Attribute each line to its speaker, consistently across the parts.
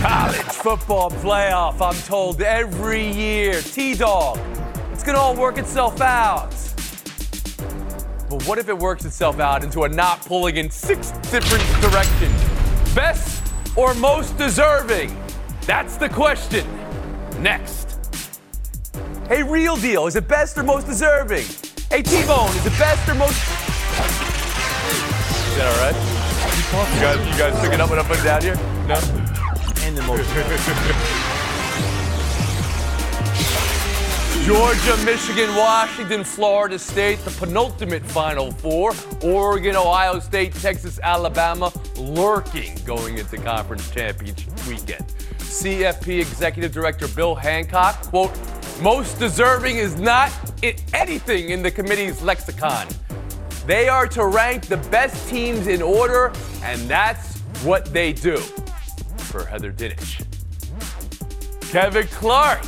Speaker 1: College football playoff, I'm told every year. T Dog, it's going to all work itself out. But what if it works itself out into a knot pulling in six different directions? Best or most deserving? That's the question. Next. Hey, real deal, is it best or most deserving? Hey, T-Bone, is it best or most? Is that all right? You guys, you guys picking up what I'm putting down here? No. Georgia, Michigan, Washington, Florida State, the penultimate Final Four. Oregon, Ohio State, Texas, Alabama, lurking going into conference championship weekend. CFP Executive Director Bill Hancock, quote, most deserving is not anything in the committee's lexicon. They are to rank the best teams in order, and that's what they do. For Heather Dinich. Kevin Clark.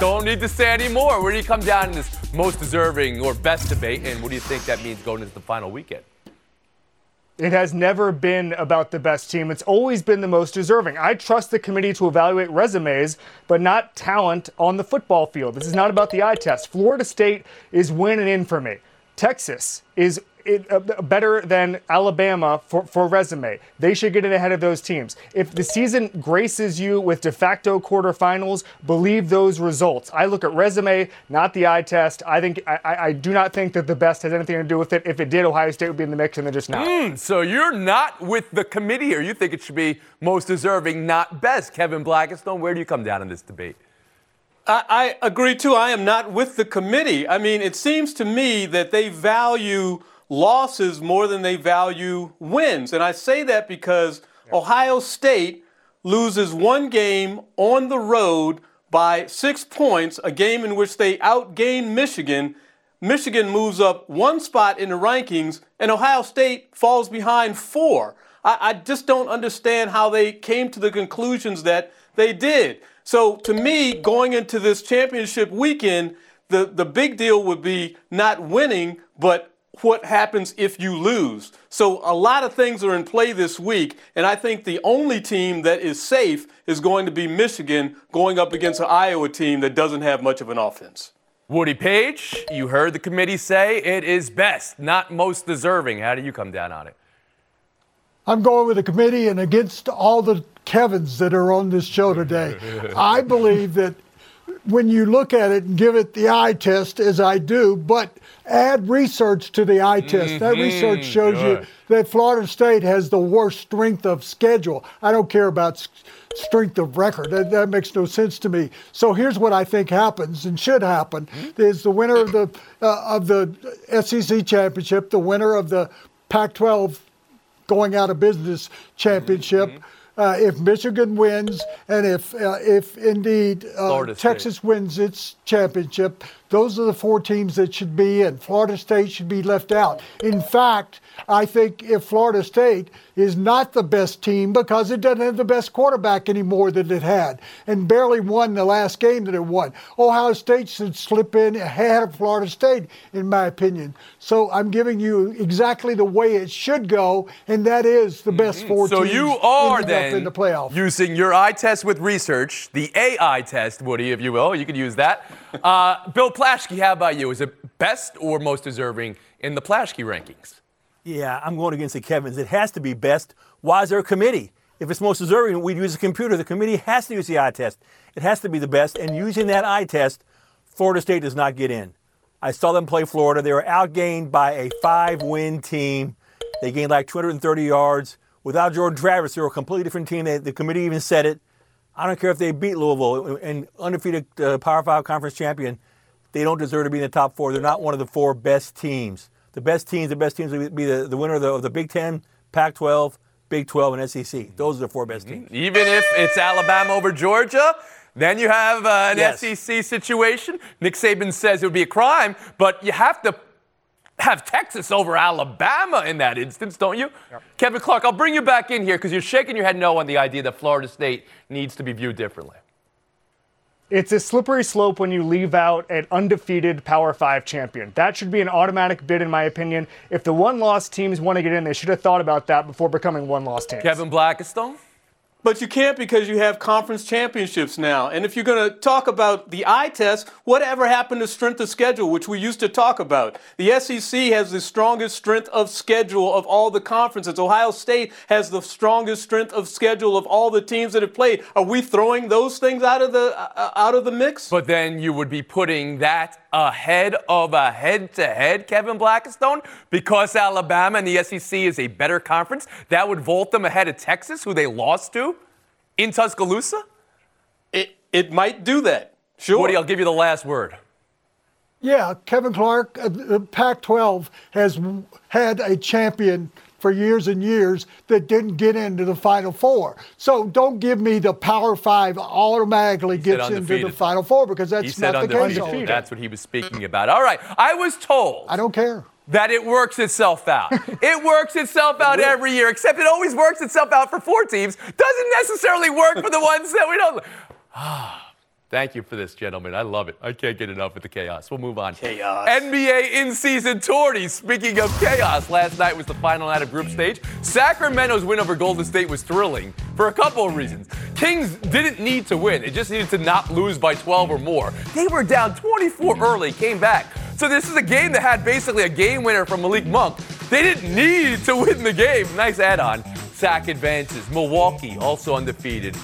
Speaker 1: Don't need to say any more. Where do you come down in this most deserving or best debate, and what do you think that means going into the final weekend?
Speaker 2: It has never been about the best team. It's always been the most deserving. I trust the committee to evaluate resumes, but not talent on the football field. This is not about the eye test. Florida State is winning in for me. Texas is it, uh, better than Alabama for, for resume. They should get in ahead of those teams. If the season graces you with de facto quarterfinals, believe those results. I look at resume, not the eye test. I think I, I do not think that the best has anything to do with it. If it did, Ohio State would be in the mix, and they're just not.
Speaker 1: Mm, so you're not with the committee, or you think it should be most deserving, not best. Kevin Blackistone, where do you come down in this debate?
Speaker 3: I, I agree too. I am not with the committee. I mean, it seems to me that they value losses more than they value wins. And I say that because Ohio State loses one game on the road by six points, a game in which they outgained Michigan. Michigan moves up one spot in the rankings, and Ohio State falls behind four. I, I just don't understand how they came to the conclusions that they did. So, to me, going into this championship weekend, the, the big deal would be not winning, but what happens if you lose. So a lot of things are in play this week, and I think the only team that is safe is going to be Michigan going up against an Iowa team that doesn't have much of an offense.
Speaker 1: Woody Paige, you heard the committee say it is best, not most deserving. How do you come down on it?
Speaker 4: I'm going with the committee and against all the Kevins that are on this show today. I believe that when you look at it and give it the eye test, as I do, but add research to the eye test. Mm-hmm. That research shows Good. you that Florida State has the worst strength of schedule. I don't care about strength of record. That, that, makes no sense to me. So here's what I think happens and should happen: mm-hmm. is the winner of the uh, of the SEC championship, the winner of the Pac-12 going out of business championship. Mm-hmm uh, if Michigan wins and if uh, if indeed uh, Texas wins its championship, those are the four teams that should be in. Florida State should be left out. In fact, I think if Florida State is not the best team because it doesn't have the best quarterback anymore that it had and barely won the last game that it won, Ohio State should slip in ahead of Florida State, in my opinion. So I'm giving you exactly the way it should go, and that is the best mm-hmm. four
Speaker 1: so
Speaker 4: teams.
Speaker 1: So you are
Speaker 4: then in the playoff.
Speaker 1: using your eye test with research, the AI test, Woody, if you will. You could use that. Uh, Bill Plaschke, how about you? Is it best or most deserving in the Plaschke rankings?
Speaker 5: Yeah, I'm going against the Kevin's. It has to be best. Why is there a committee? If it's most deserving, we'd use a computer. The committee has to use the eye test. It has to be the best. And using that eye test, Florida State does not get in. I saw them play Florida. They were outgained by a five win team. They gained like 230 yards. Without Jordan Travis, they're a completely different team. They, the committee even said it. I don't care if they beat Louisville and undefeated uh, Power Five conference champion. They don't deserve to be in the top four. They're not one of the four best teams. The best teams, the best teams would be the, the winner of the, of the Big Ten, Pac 12, Big 12, and SEC. Those are the four best teams.
Speaker 1: Even if it's Alabama over Georgia, then you have uh, an
Speaker 5: Yes.
Speaker 1: SEC situation. Nick Saban says it would be a crime, but you have to have Texas over Alabama in that instance, don't you? Kevin Clark, I'll bring you back in here because you're shaking your head no on the idea that Florida State needs to be viewed differently.
Speaker 2: It's a slippery slope when you leave out an undefeated Power Five champion. That should be an automatic bid, in my opinion. If the one loss teams want to get in, they should have thought about that before becoming one loss teams.
Speaker 1: Kevin Blackistone?
Speaker 3: But you can't because you have conference championships now. And if you're going to talk about the eye test, whatever happened to strength of schedule, which we used to talk about? The SEC has the strongest strength of schedule of all the conferences. Ohio State has the strongest strength of schedule of all the teams that have played. Are we throwing those things out of the uh, out of the mix?
Speaker 1: But then you would be putting that ahead of a head to head, Kevin Blackistone, because Alabama and the SEC is a better conference. That would vault them ahead of Texas, who they lost to in Tuscaloosa.
Speaker 3: it, it might do that. Sure.
Speaker 1: Woody, I'll give you the last word.
Speaker 4: Yeah, Kevin Clark, uh, the Pac 12 has had a champion for years and years that didn't get into the Final Four. So don't give me the Power Five automatically
Speaker 1: said
Speaker 4: gets into the Final Four because
Speaker 1: He
Speaker 4: that's not the case.
Speaker 1: undefeated.
Speaker 4: the time.
Speaker 1: That's what he was speaking about. All right. I was told
Speaker 4: I don't care.
Speaker 1: that it works itself out. it works itself out every year, except it always works itself out for four teams. Doesn't necessarily work for the ones that we don't. Ah. Thank you for this, gentlemen. I love it. I can't get enough of the chaos. We'll move on.
Speaker 3: Chaos.
Speaker 1: NBA in-season tourney. Speaking of chaos, last night was the final night of group stage. Sacramento's win over Golden State was thrilling for a couple of reasons. Kings didn't need to win. it just needed to not lose by 12 or more. They were down 24 early, came back. So this is a game that had basically a game winner from Malik Monk. They didn't need to win the game. Nice add-on. Sack advances. Milwaukee also undefeated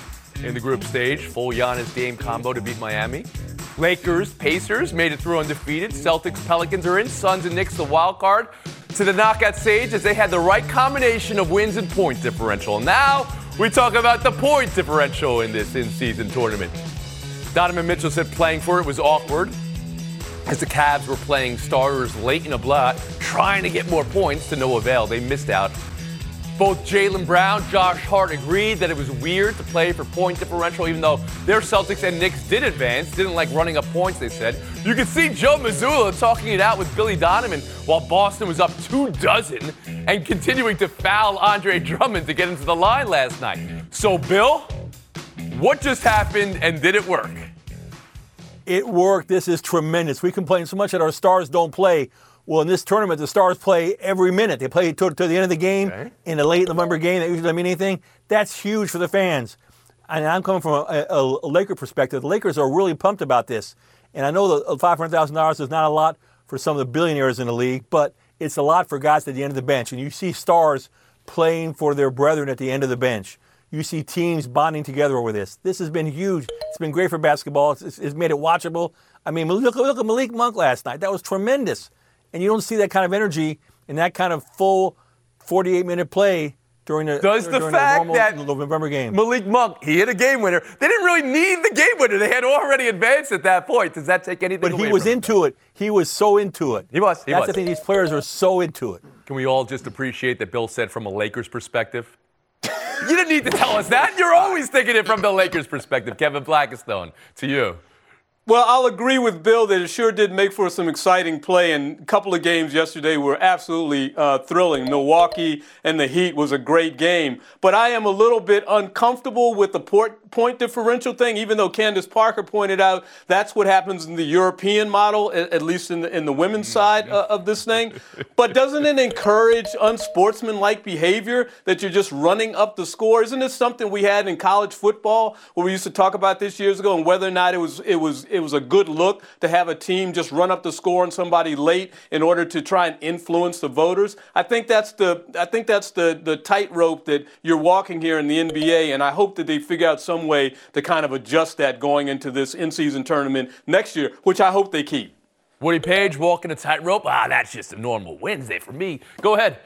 Speaker 1: in the group stage. Full Giannis Dame combo to beat Miami. Lakers, Pacers made it through undefeated. Celtics, Pelicans are in. Suns and Knicks the wild card to the knockout stage as they had the right combination of wins and point differential. Now we talk about the point differential in this in-season tournament. Donovan Mitchell said playing for it was awkward as the Cavs were playing starters late in a blowout, trying to get more points to no avail. They missed out. Both Jaylen Brown, Josh Hart agreed that it was weird to play for point differential, even though their Celtics and Knicks did advance, didn't like running up points, they said. You could see Joe Mazzulla talking it out with Billy Donovan while Boston was up two dozen and continuing to foul Andre Drummond to get into the line last night. So, Bill, what just happened and did it work?
Speaker 5: It worked. This is tremendous. We complain so much that our stars don't play. Well, in this tournament, the stars play every minute. They play to, to the end of the game
Speaker 1: Okay.
Speaker 5: in a late November game that usually doesn't mean anything. That's huge for the fans. And I'm coming from a, a, a Laker perspective. The Lakers are really pumped about this. And I know the $500,000 is not a lot for some of the billionaires in the league, but it's a lot for guys at the end of the bench. And you see stars playing for their brethren at the end of the bench. You see teams bonding together over this. This has been huge. It's been great for basketball. It's, it's, it's made it watchable. I mean, look, look at Malik Monk last night. That was tremendous. And you don't see that kind of energy and that kind of full 48 minute play during the,
Speaker 1: Does the
Speaker 5: during
Speaker 1: fact
Speaker 5: normal
Speaker 1: that
Speaker 5: November game.
Speaker 1: Malik Monk, he hit a game winner. They didn't really need the game winner. They had already advanced at that point. Does that take anything
Speaker 5: But
Speaker 1: away
Speaker 5: he was
Speaker 1: from him?
Speaker 5: into it. He was so into it.
Speaker 1: He was, he
Speaker 5: That's
Speaker 1: was.
Speaker 5: the thing. These players are so into it.
Speaker 1: Can we all just appreciate that Bill said from a Lakers perspective? you didn't need to tell us that. You're always thinking it from the Lakers perspective. Kevin Blackistone to you.
Speaker 3: Well, I'll agree with Bill that it sure did make for some exciting play, and a couple of games yesterday were absolutely uh, thrilling. Milwaukee and the Heat was a great game, but I am a little bit uncomfortable with the port, point differential thing. Even though Candace Parker pointed out that's what happens in the European model, at, at least in the in the women's side uh, of this thing. But doesn't it encourage unsportsmanlike behavior that you're just running up the score? Isn't this something we had in college football where we used to talk about this years ago and whether or not it was it was it was a good look to have a team just run up the score on somebody late in order to try and influence the voters? I think that's the I think that's the the tightrope that you're walking here in the NBA, and I hope that they figure out some way to kind of adjust that going into this in-season tournament next year, which I hope they keep.
Speaker 1: Woody Paige walking a tightrope. Ah, that's just a normal Wednesday for me. Go ahead.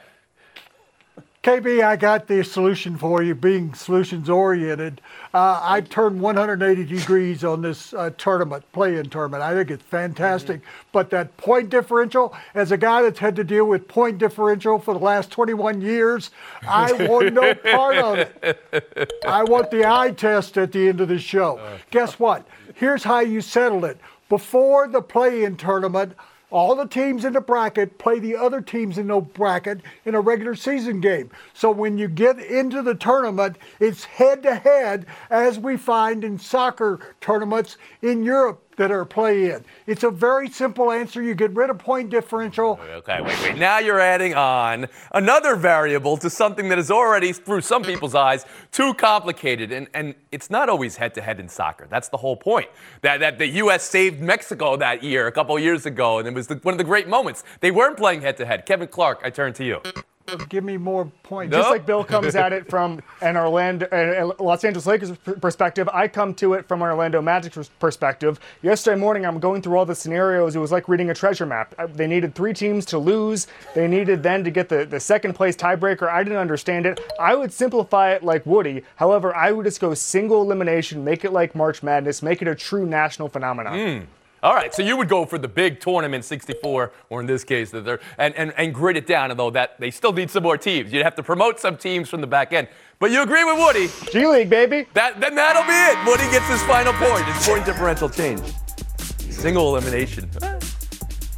Speaker 4: KB, I got the solution for you, being solutions oriented. Uh, I turned 180 degrees on this uh, tournament, play in tournament. I think it's fantastic. Mm-hmm. But that point differential, as a guy that's had to deal with point differential for the last 21 years, I want no part of it. I want the eye test at the end of the show. Uh, Guess what? Here's how you settle it. Before the play in tournament, all the teams in the bracket play the other teams in the bracket in a regular season game. So when you get into the tournament, it's head to head, as we find in soccer tournaments in Europe that are play in. It's a very simple answer. You get rid of point differential.
Speaker 1: Okay, wait, wait. Now you're adding on another variable to something that is already, through some people's eyes, too complicated. And, and it's not always head to head in soccer. That's the whole point. That, that the U.S. saved Mexico that year, a couple years ago, and it was the, one of the great moments. They weren't playing head to head. Kevin Clark, I turn to you
Speaker 4: give me more points.
Speaker 2: Nope. Just like Bill comes at it from an Orlando, uh, Los Angeles Lakers perspective, I come to it from an Orlando Magic perspective. Yesterday morning, I'm going through all the scenarios. It was like reading a treasure map. They needed three teams to lose. They needed then to get the, the second place tiebreaker. I didn't understand it. I would simplify it like Woody. However, I would just go single elimination, make it like March Madness, make it a true national phenomenon.
Speaker 1: Mm. All right, so you would go for the big tournament 64, or in this case, and, and, and grit it down, although that they still need some more teams. You'd have to promote some teams from the back end. But you agree with Woody.
Speaker 2: G League, baby.
Speaker 1: That, then that'll be it. Woody gets his final point. His point differential change. Single elimination.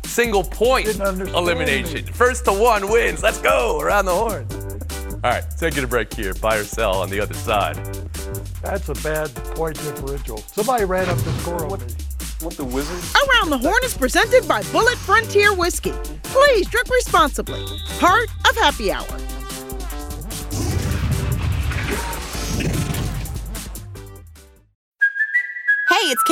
Speaker 1: Single point elimination. First to one wins. Let's go around the horn. All right, taking a break here. Buy or sell on the other side.
Speaker 4: That's a bad point differential. Somebody ran up the score on me.
Speaker 3: What the wizard?
Speaker 6: Around the Horn is presented by Bulleit Frontier Whiskey. Please drink responsibly. Part of Happy Hour.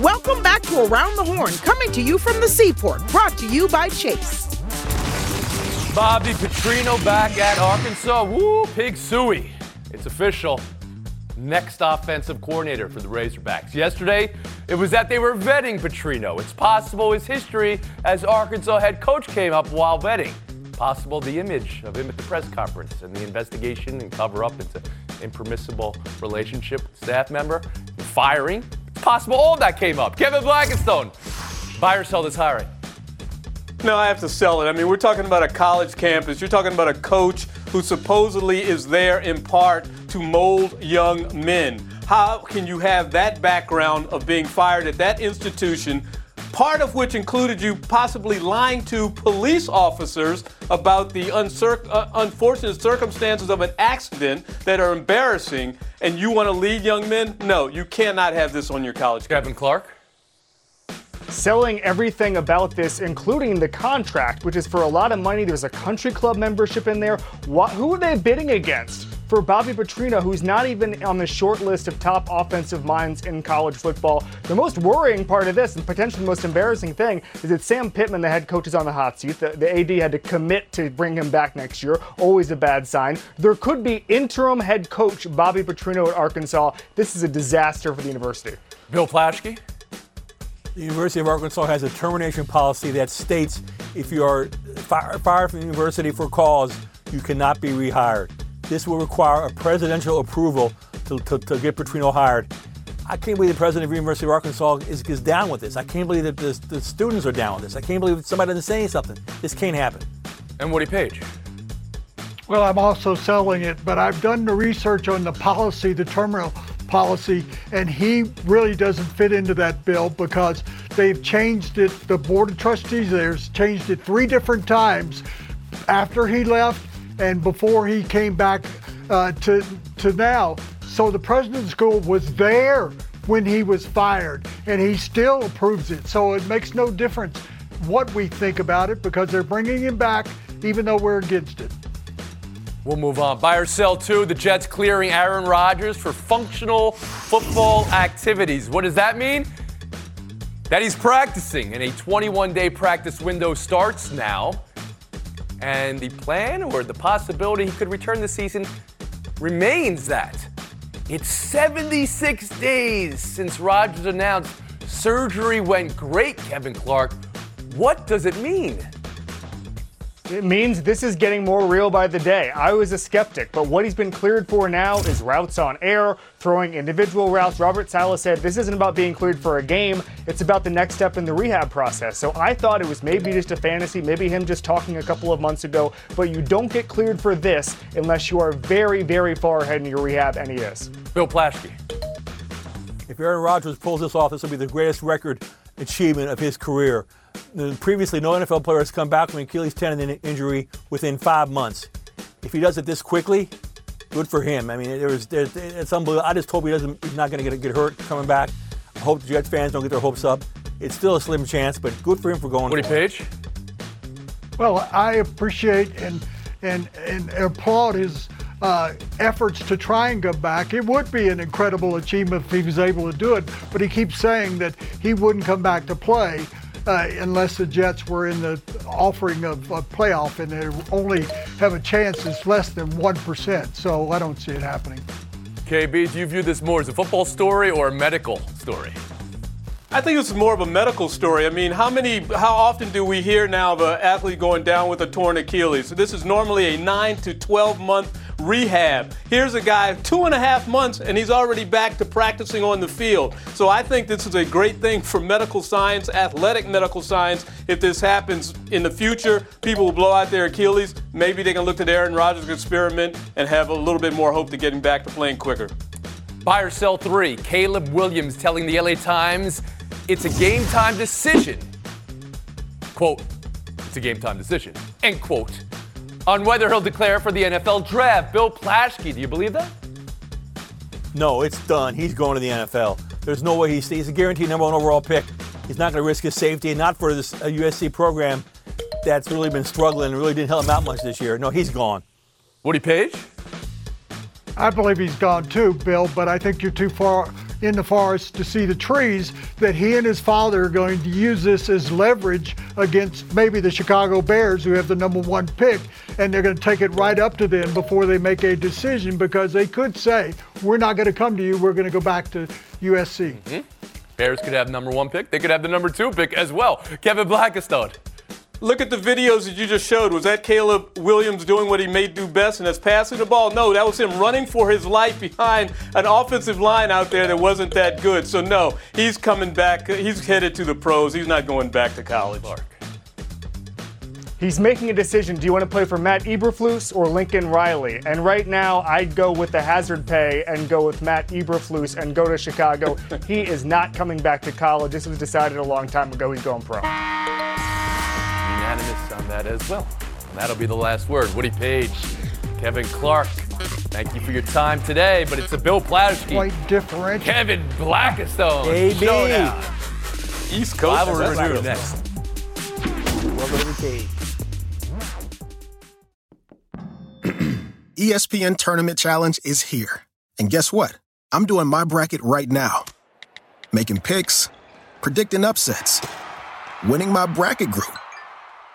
Speaker 6: Welcome back to Around the Horn, coming to you from the seaport, brought to you by Chase.
Speaker 1: Bobby Petrino back at Arkansas. Woo, Pig Sooie. It's official. Next offensive coordinator for the Razorbacks. Yesterday, it was that they were vetting Petrino. It's possible his history as Arkansas head coach came up while vetting. Possible the image of him at the press conference and the investigation and cover up into impermissible relationship with staff member, firing possible all that came up. Kevin Blackistone, buy or sell this hiring?
Speaker 3: No, I have to sell it. I mean, we're talking about a college campus. You're talking about a coach who supposedly is there in part to mold young men. How can you have that background of being fired at that institution part of which included you possibly lying to police officers about the uncir- uh, unfortunate circumstances of an accident that are embarrassing, and you want to lead young men? No, you cannot have this on your college.
Speaker 1: Kevin Clark?
Speaker 2: Selling everything about this, including the contract, which is for a lot of money. There's a country club membership in there. What, who are they bidding against? For Bobby Petrino, who's not even on the short list of top offensive minds in college football. The most worrying part of this, and potentially the most embarrassing thing, is that Sam Pittman, the head coach, is on the hot seat. The, the AD had to commit to bring him back next year. Always a bad sign. There could be interim head coach Bobby Petrino at Arkansas. This is a disaster for the university.
Speaker 1: Bill Plaschke?
Speaker 5: The University of Arkansas has a termination policy that states if you are fired from the university for cause, you cannot be rehired. This will require a presidential approval to, to, to get Petrino hired. I can't believe the president of the University of Arkansas is, is down with this. I can't believe that the, the students are down with this. I can't believe somebody isn't saying something. This can't happen.
Speaker 1: And Woody Paige.
Speaker 4: Well, Well, I'm also selling it, but I've done the research on the policy, the terminal policy, and he really doesn't fit into that bill because they've changed it. The Board of Trustees there's changed it three different times after he left and before he came back uh, to to now. So the president's school was there when he was fired, and he still approves it. So it makes no difference what we think about it because they're bringing him back, even though we're against it.
Speaker 1: We'll move on. Buy or sell two. The Jets clearing Aaron Rodgers for functional football activities. What does that mean? That he's practicing, and a 21 day practice window starts now. And the plan or the possibility he could return this season remains that. It's 76 days since Rodgers announced surgery went great, Kevin Clark. What does it mean?
Speaker 2: It means this is getting more real by the day. I was a skeptic, but what he's been cleared for now is routes on air, throwing individual routes. Robert Saleh said this isn't about being cleared for a game, it's about the next step in the rehab process. So I thought it was maybe just a fantasy, maybe him just talking a couple of months ago, but you don't get cleared for this unless you are very, very far ahead in your rehab, and he is.
Speaker 1: Bill Plaschke.
Speaker 5: If Aaron Rodgers pulls this off, this will be the greatest record achievement of his career. Previously, no NFL player has come back from an Achilles tendon injury within five months. If he does it this quickly, good for him. I mean, there was, there, it's unbelievable. I just hope he doesn't, he's not going to get hurt coming back. I hope the Jets fans don't get their hopes up. It's still a slim chance, but good for him for going.
Speaker 1: Woody Paige.
Speaker 4: Well, I appreciate and and and applaud his uh, efforts to try and come back. It would be an incredible achievement if he was able to do it, but he keeps saying that he wouldn't come back to play. Uh, unless the Jets were in the offering of a playoff and they only have a chance it's less than 1%. So I don't see it happening.
Speaker 1: KB, do you view this more as a football story or a medical story?
Speaker 3: I think this is more of a medical story. I mean, how many, how often do we hear now of an athlete going down with a torn Achilles? So this is normally a nine to 12 month rehab. Here's a guy two and a half months and he's already back to practicing on the field. So I think this is a great thing for medical science, athletic medical science. If this happens in the future, people will blow out their Achilles. Maybe they can look at Aaron Rodgers' experiment and have a little bit more hope to getting back to playing quicker.
Speaker 1: Buy or sell three. Caleb Williams telling the LA Times it's a game time decision. Quote, it's a game time decision. End quote on whether he'll declare for the NFL draft. Bill Plaschke, do you believe that?
Speaker 5: No, it's done. He's going to the NFL. There's no way he's, he's a guaranteed number one overall pick. He's not going to risk his safety, not for this USC program that's really been struggling and really didn't help him out much this year. No, he's gone.
Speaker 1: Woody Paige?
Speaker 4: I believe he's gone too, Bill, but I think you're too far in the forest to see the trees, that he and his father are going to use this as leverage against maybe the Chicago Bears, who have the number one pick, and they're going to take it right up to them before they make a decision because they could say, We're not going to come to you, we're going to go back to USC.
Speaker 1: Mm-hmm. Bears could have number one pick, they could have the number two pick as well. Kevin Blackistone.
Speaker 3: Look at the videos that you just showed. Was that Caleb Williams doing what he may do best, and that's passing the ball? No, that was him running for his life behind an offensive line out there that wasn't that good. So, no, he's coming back. He's headed to the pros. He's not going back to college. Mark.
Speaker 2: He's making a decision. Do you want to play for Matt Eberflus or Lincoln Riley? And right now, I'd go with the hazard pay and go with Matt Eberflus and go to Chicago. he is not coming back to college. This was decided a long time ago. He's going pro
Speaker 1: that as well. And that'll be the last word. Woody Paige, Kevin Clark, thank you for your time today. But it's a Bill Plaschke.
Speaker 4: Quite different.
Speaker 1: Kevin Blackistone.
Speaker 5: AB.
Speaker 1: Showdown.
Speaker 3: East Coast.
Speaker 1: I will resume next.
Speaker 5: Welcome to the cage.
Speaker 7: ESPN Tournament Challenge is here. And guess what? I'm doing my bracket right now. Making picks, predicting upsets, winning my bracket group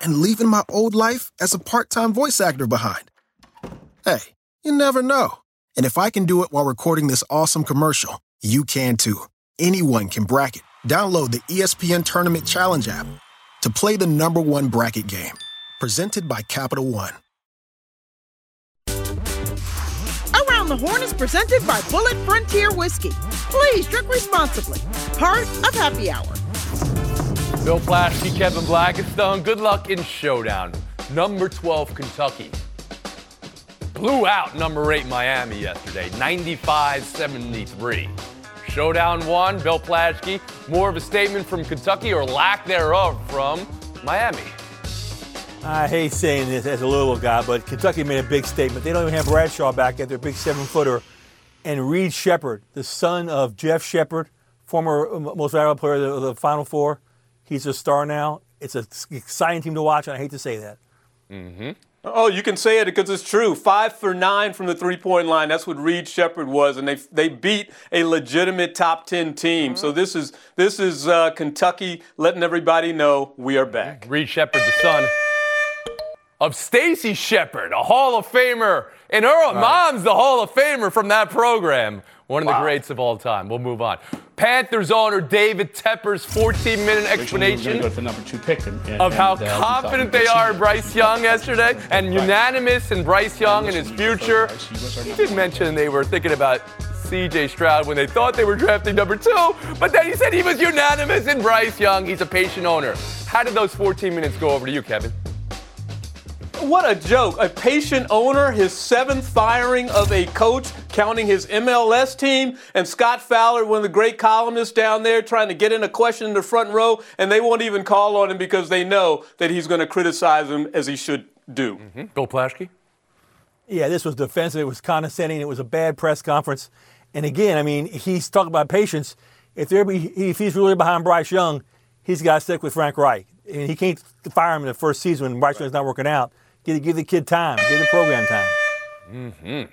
Speaker 7: and leaving my old life as a part time voice actor behind. Hey, you never know. And if I can do it while recording this awesome commercial, you can too. Anyone can bracket. Download the ESPN Tournament Challenge app to play the number one bracket game. Presented by Capital One.
Speaker 6: Around the Horn is presented by Bulleit Frontier Whiskey. Please drink responsibly. Part of Happy Hour.
Speaker 1: Bill Plaschke, Kevin Blackistone, good luck in showdown. Number 12, Kentucky. Blew out number 8, Miami yesterday, 95 73. Showdown one, Bill Plaschke. More of a statement from Kentucky or lack thereof from Miami.
Speaker 5: I hate saying this as a Louisville guy, but Kentucky made a big statement. They don't even have Bradshaw back yet, their big seven footer. And Reed Sheppard, the son of Jeff Sheppard, former uh, most valuable player of the, Final Four, he's a star now. It's an exciting team to watch, and I hate to say that.
Speaker 1: Mm-hmm.
Speaker 3: Oh, you can say it because it's true. Five for nine from the three point line. That's what Reed Sheppard was, and they they beat a legitimate top ten team. Mm-hmm. So this is this is uh, Kentucky letting everybody know we are back.
Speaker 1: Reed Sheppard, the son of Stacy Sheppard, a Hall of Famer, and her right. mom's the Hall of Famer from that program. One of wow. the greats of all time. We'll move on. Panthers owner David Tepper's 14-minute explanation
Speaker 8: go number two pick and, and,
Speaker 1: of how and, uh, confident they are in Bryce Young yesterday, and unanimous in Bryce Young and his future. He did mention they were thinking about C.J. Stroud when they thought they were drafting number two, but then he said he was unanimous in Bryce Young. He's a patient owner. How did those 14 minutes go over to you, Kevin?
Speaker 3: What a joke. A patient owner, his seventh firing of a coach, counting his MLS team, and Scott Fowler, one of the great columnists down there, trying to get in a question in the front row, and they won't even call on him because they know that he's going to criticize him as he should do.
Speaker 1: Mm-hmm. Bill Plaschke?
Speaker 5: Yeah, this was defensive. It was condescending. It was a bad press conference. And again, I mean, he's talking about patience. If, there be, if he's really behind Bryce Young, he's got to stick with Frank Reich. And he can't fire him in the first season when Bryce right. Young's not working out. Give, give the kid time. Give the program time.
Speaker 1: Mm-hmm.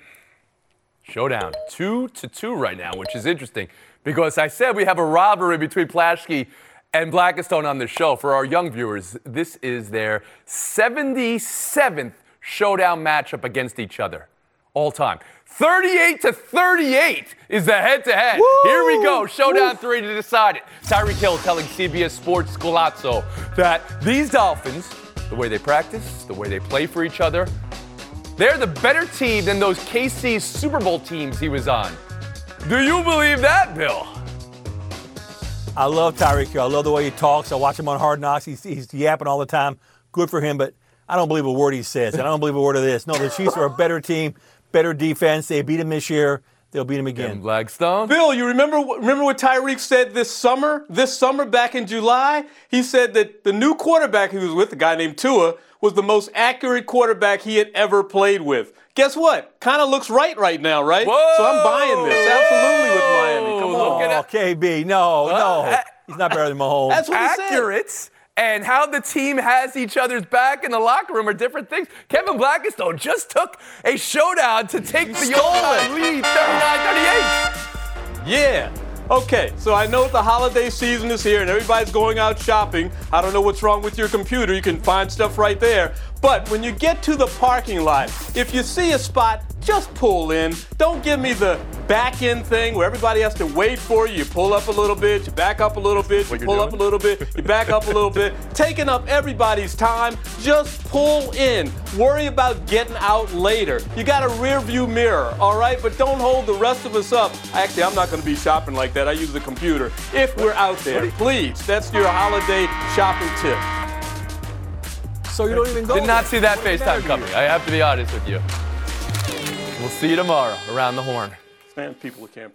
Speaker 1: Showdown. Two to two right now, which is interesting because I said we have a robbery between Plaschke and Blackistone on the show. For our young viewers, this is their 77th showdown matchup against each other all time. 38 to 38 is the head to head. Here we go. Showdown Woo. three to decide it. Tyreek Hill telling CBS Sports Golazo that these Dolphins the way they practice, the way they play for each other. They're the better team than those KC Super Bowl teams he was on. Do you believe that, Bill?
Speaker 5: I love Tyreek Hill. I love the way he talks. I watch him on Hard Knocks. He's, he's yapping all the time. Good for him, but I don't believe a word he says. And I don't believe a word of this. No, the Chiefs are a better team, better defense. They beat him this year. They'll beat him again.
Speaker 1: Blackistone.
Speaker 3: Bill, you remember remember what Tyreek said this summer? This summer back in July, he said that the new quarterback he was with, a guy named Tua, was the most accurate quarterback he had ever played with. Guess what? Kind of looks right right now, right?
Speaker 1: Whoa,
Speaker 3: so I'm buying this absolutely with Miami. Come on,
Speaker 5: look at oh, KB. No, no, he's not better than Mahomes.
Speaker 3: That's what
Speaker 1: he accurate.
Speaker 3: Said
Speaker 1: and how the team has each other's back in the locker room are different things. Kevin Blackistone just took a showdown to take the overtime lead 39-38.
Speaker 3: Yeah. Okay, so I know the holiday season is here and everybody's going out shopping. I don't know what's wrong with your computer. You can find stuff right there. But when you get to the parking lot, if you see a spot, just pull in. Don't give me the back end thing where everybody has to wait for you. You pull up a little bit, you back up a little bit, you pull up a little bit, you back up a little bit, taking up everybody's time. Just pull in. Worry about getting out later. You got a rear view mirror, all right? But don't hold the rest of us up. Actually, I'm not going to be shopping like that. I use the computer. If we're out there, please, that's your holiday shopping tip.
Speaker 5: So you don't even go.
Speaker 1: Did not see that FaceTime coming. I have to be honest with you. We'll see you tomorrow around the horn.
Speaker 3: Stand people at camp.